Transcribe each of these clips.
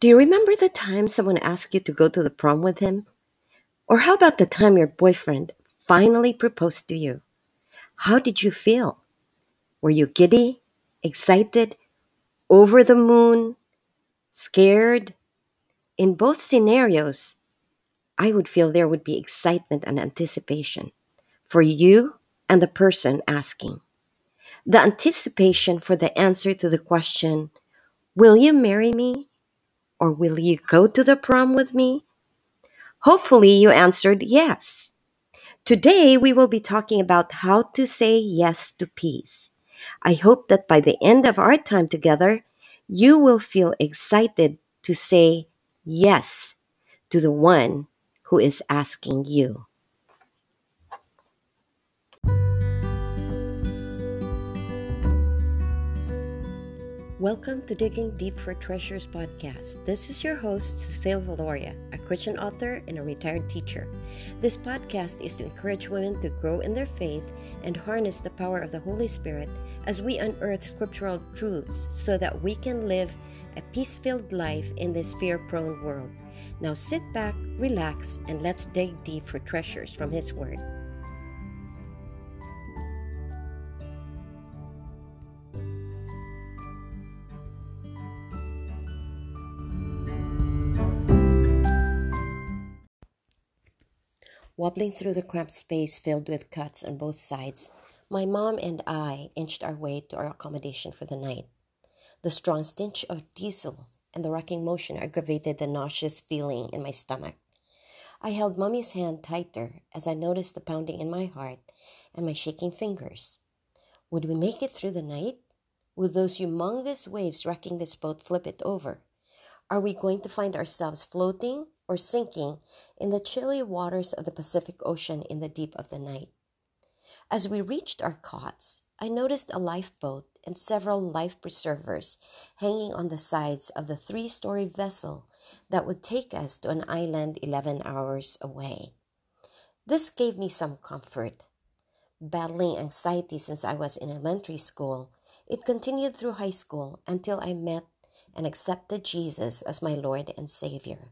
Do you remember the time someone asked you to go to the prom with him? Or how about the time your boyfriend finally proposed to you? How did you feel? Were you giddy, excited, over the moon, scared? In both scenarios, I would feel there would be excitement and anticipation for you and the person asking. The anticipation for the answer to the question, Will you marry me? Or will you go to the prom with me? Hopefully, you answered yes. Today, we will be talking about how to say yes to peace. I hope that by the end of our time together, you will feel excited to say yes to the one who is asking you. Welcome to Digging Deep for Treasures podcast. This is your host, Cecile Valoria, a Christian author and a retired teacher. This podcast is to encourage women to grow in their faith and harness the power of the Holy Spirit as we unearth scriptural truths so that we can live a peace filled life in this fear prone world. Now sit back, relax, and let's dig deep for treasures from His Word. Wobbling through the cramped space filled with cuts on both sides, my mom and I inched our way to our accommodation for the night. The strong stench of diesel and the rocking motion aggravated the nauseous feeling in my stomach. I held Mummy's hand tighter as I noticed the pounding in my heart and my shaking fingers. Would we make it through the night? Would those humongous waves wrecking this boat flip it over? Are we going to find ourselves floating or sinking in the chilly waters of the Pacific Ocean in the deep of the night. As we reached our cots, I noticed a lifeboat and several life preservers hanging on the sides of the three story vessel that would take us to an island 11 hours away. This gave me some comfort. Battling anxiety since I was in elementary school, it continued through high school until I met and accepted Jesus as my Lord and Savior.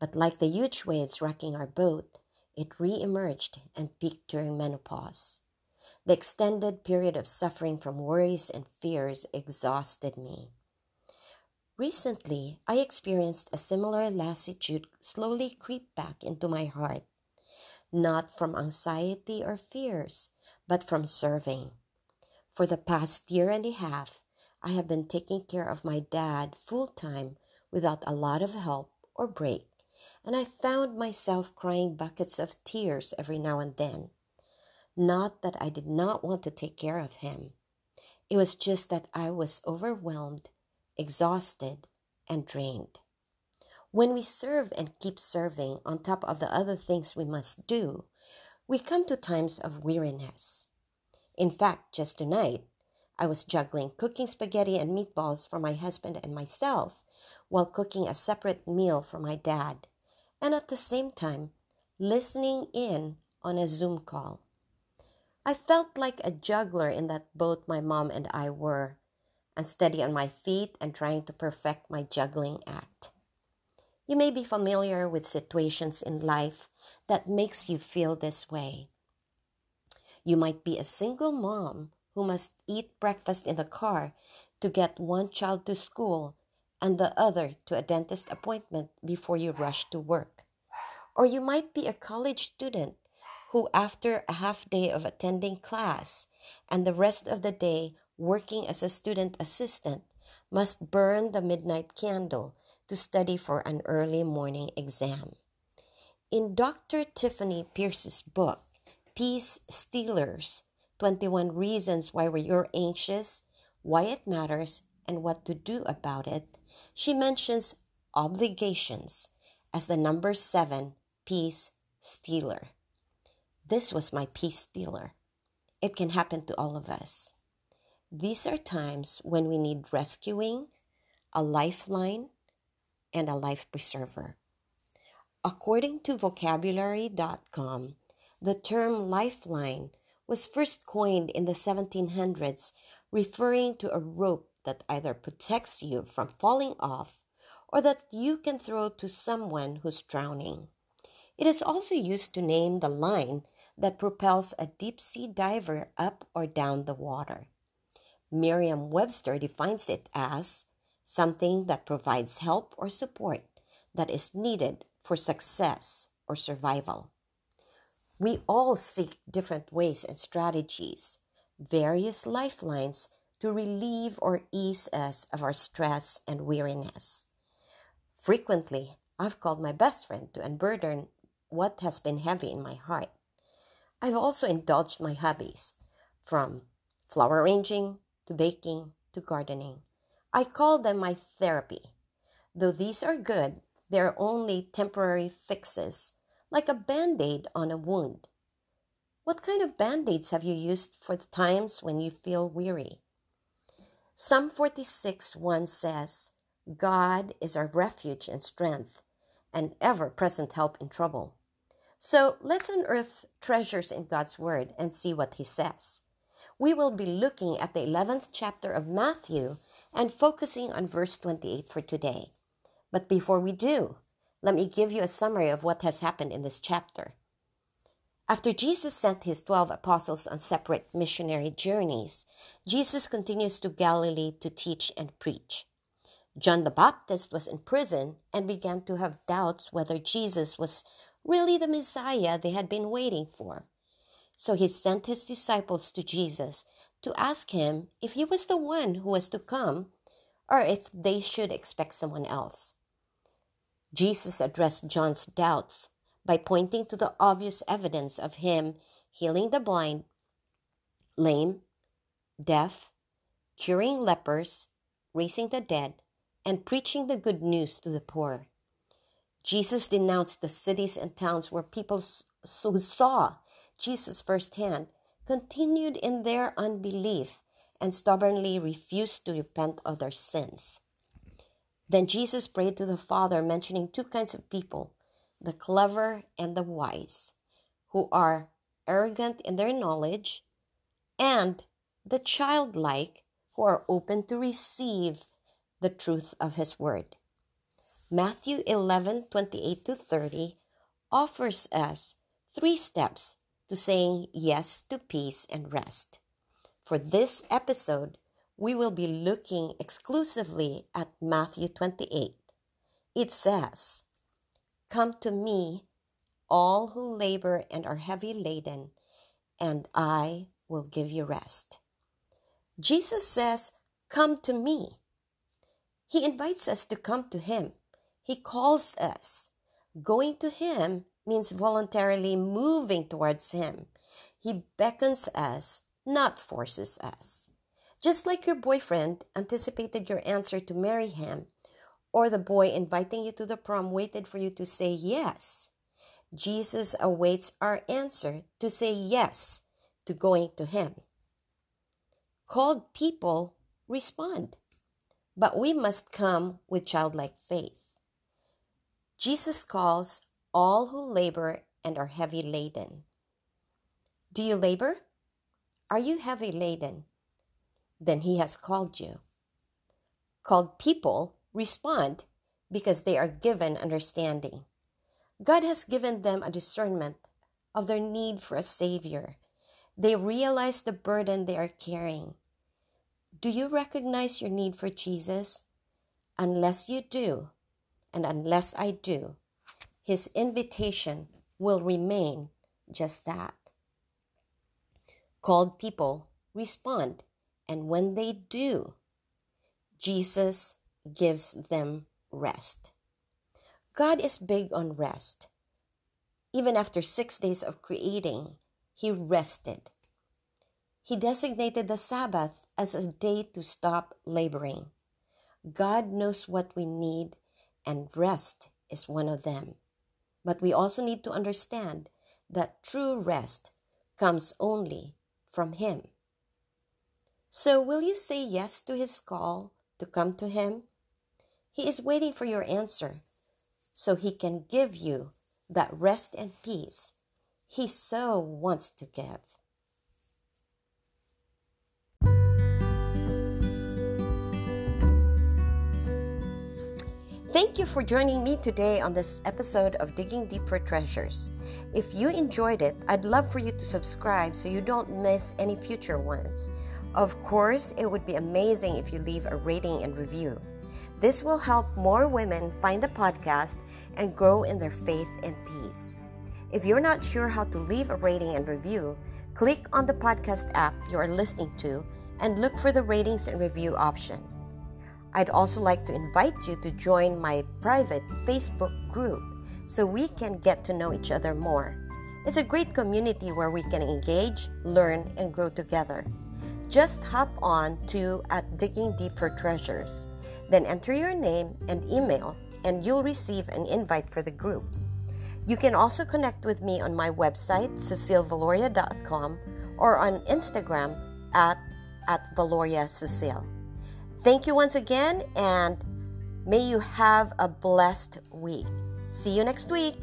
But like the huge waves wrecking our boat, it re emerged and peaked during menopause. The extended period of suffering from worries and fears exhausted me. Recently, I experienced a similar lassitude slowly creep back into my heart, not from anxiety or fears, but from serving. For the past year and a half, I have been taking care of my dad full time without a lot of help or break and I found myself crying buckets of tears every now and then. Not that I did not want to take care of him, it was just that I was overwhelmed, exhausted, and drained. When we serve and keep serving on top of the other things we must do, we come to times of weariness. In fact, just tonight, I was juggling cooking spaghetti and meatballs for my husband and myself while cooking a separate meal for my dad and at the same time listening in on a Zoom call. I felt like a juggler in that boat my mom and I were, unsteady on my feet and trying to perfect my juggling act. You may be familiar with situations in life that makes you feel this way. You might be a single mom who must eat breakfast in the car to get one child to school and the other to a dentist appointment before you rush to work. Or you might be a college student who, after a half day of attending class and the rest of the day working as a student assistant, must burn the midnight candle to study for an early morning exam. In Dr. Tiffany Pierce's book, Peace Stealers 21 Reasons Why You're Anxious, Why It Matters, and What to Do About It, she mentions obligations as the number seven peace stealer. This was my peace stealer. It can happen to all of us. These are times when we need rescuing, a lifeline, and a life preserver. According to vocabulary.com, the term lifeline was first coined in the 1700s, referring to a rope that either protects you from falling off or that you can throw to someone who's drowning. It is also used to name the line that propels a deep sea diver up or down the water. Merriam Webster defines it as something that provides help or support that is needed for success or survival. We all seek different ways and strategies, various lifelines to relieve or ease us of our stress and weariness. Frequently, I've called my best friend to unburden what has been heavy in my heart. I've also indulged my hobbies, from flower arranging to baking to gardening. I call them my therapy. Though these are good, they are only temporary fixes, like a band aid on a wound. What kind of band aids have you used for the times when you feel weary? Psalm 46 1 says, God is our refuge and strength, an ever present help in trouble. So let's unearth treasures in God's Word and see what He says. We will be looking at the 11th chapter of Matthew and focusing on verse 28 for today. But before we do, let me give you a summary of what has happened in this chapter. After Jesus sent his 12 apostles on separate missionary journeys, Jesus continues to Galilee to teach and preach. John the Baptist was in prison and began to have doubts whether Jesus was really the Messiah they had been waiting for. So he sent his disciples to Jesus to ask him if he was the one who was to come or if they should expect someone else. Jesus addressed John's doubts by pointing to the obvious evidence of him healing the blind, lame, deaf, curing lepers, raising the dead, and preaching the good news to the poor. Jesus denounced the cities and towns where people who saw Jesus firsthand continued in their unbelief and stubbornly refused to repent of their sins. Then Jesus prayed to the Father, mentioning two kinds of people the clever and the wise, who are arrogant in their knowledge, and the childlike, who are open to receive the truth of His word. Matthew 11 28 to 30 offers us three steps to saying yes to peace and rest. For this episode, we will be looking exclusively at Matthew 28. It says, Come to me, all who labor and are heavy laden, and I will give you rest. Jesus says, Come to me. He invites us to come to Him. He calls us. Going to Him means voluntarily moving towards Him. He beckons us, not forces us. Just like your boyfriend anticipated your answer to marry him, or the boy inviting you to the prom waited for you to say yes, Jesus awaits our answer to say yes to going to Him. Called people respond, but we must come with childlike faith. Jesus calls all who labor and are heavy laden. Do you labor? Are you heavy laden? Then he has called you. Called people respond because they are given understanding. God has given them a discernment of their need for a Savior. They realize the burden they are carrying. Do you recognize your need for Jesus? Unless you do, and unless I do, his invitation will remain just that. Called people respond, and when they do, Jesus gives them rest. God is big on rest. Even after six days of creating, he rested. He designated the Sabbath as a day to stop laboring. God knows what we need and rest is one of them. But we also need to understand that true rest comes only from Him. So, will you say yes to His call to come to Him? He is waiting for your answer so He can give you that rest and peace He so wants to give. Thank you for joining me today on this episode of Digging Deep for Treasures. If you enjoyed it, I'd love for you to subscribe so you don't miss any future ones. Of course, it would be amazing if you leave a rating and review. This will help more women find the podcast and grow in their faith and peace. If you're not sure how to leave a rating and review, click on the podcast app you are listening to and look for the ratings and review option. I'd also like to invite you to join my private Facebook group so we can get to know each other more. It's a great community where we can engage, learn, and grow together. Just hop on to at Digging Deep for Treasures, then enter your name and email, and you'll receive an invite for the group. You can also connect with me on my website, cecilevaloria.com, or on Instagram at, at Valoria Cecile. Thank you once again, and may you have a blessed week. See you next week.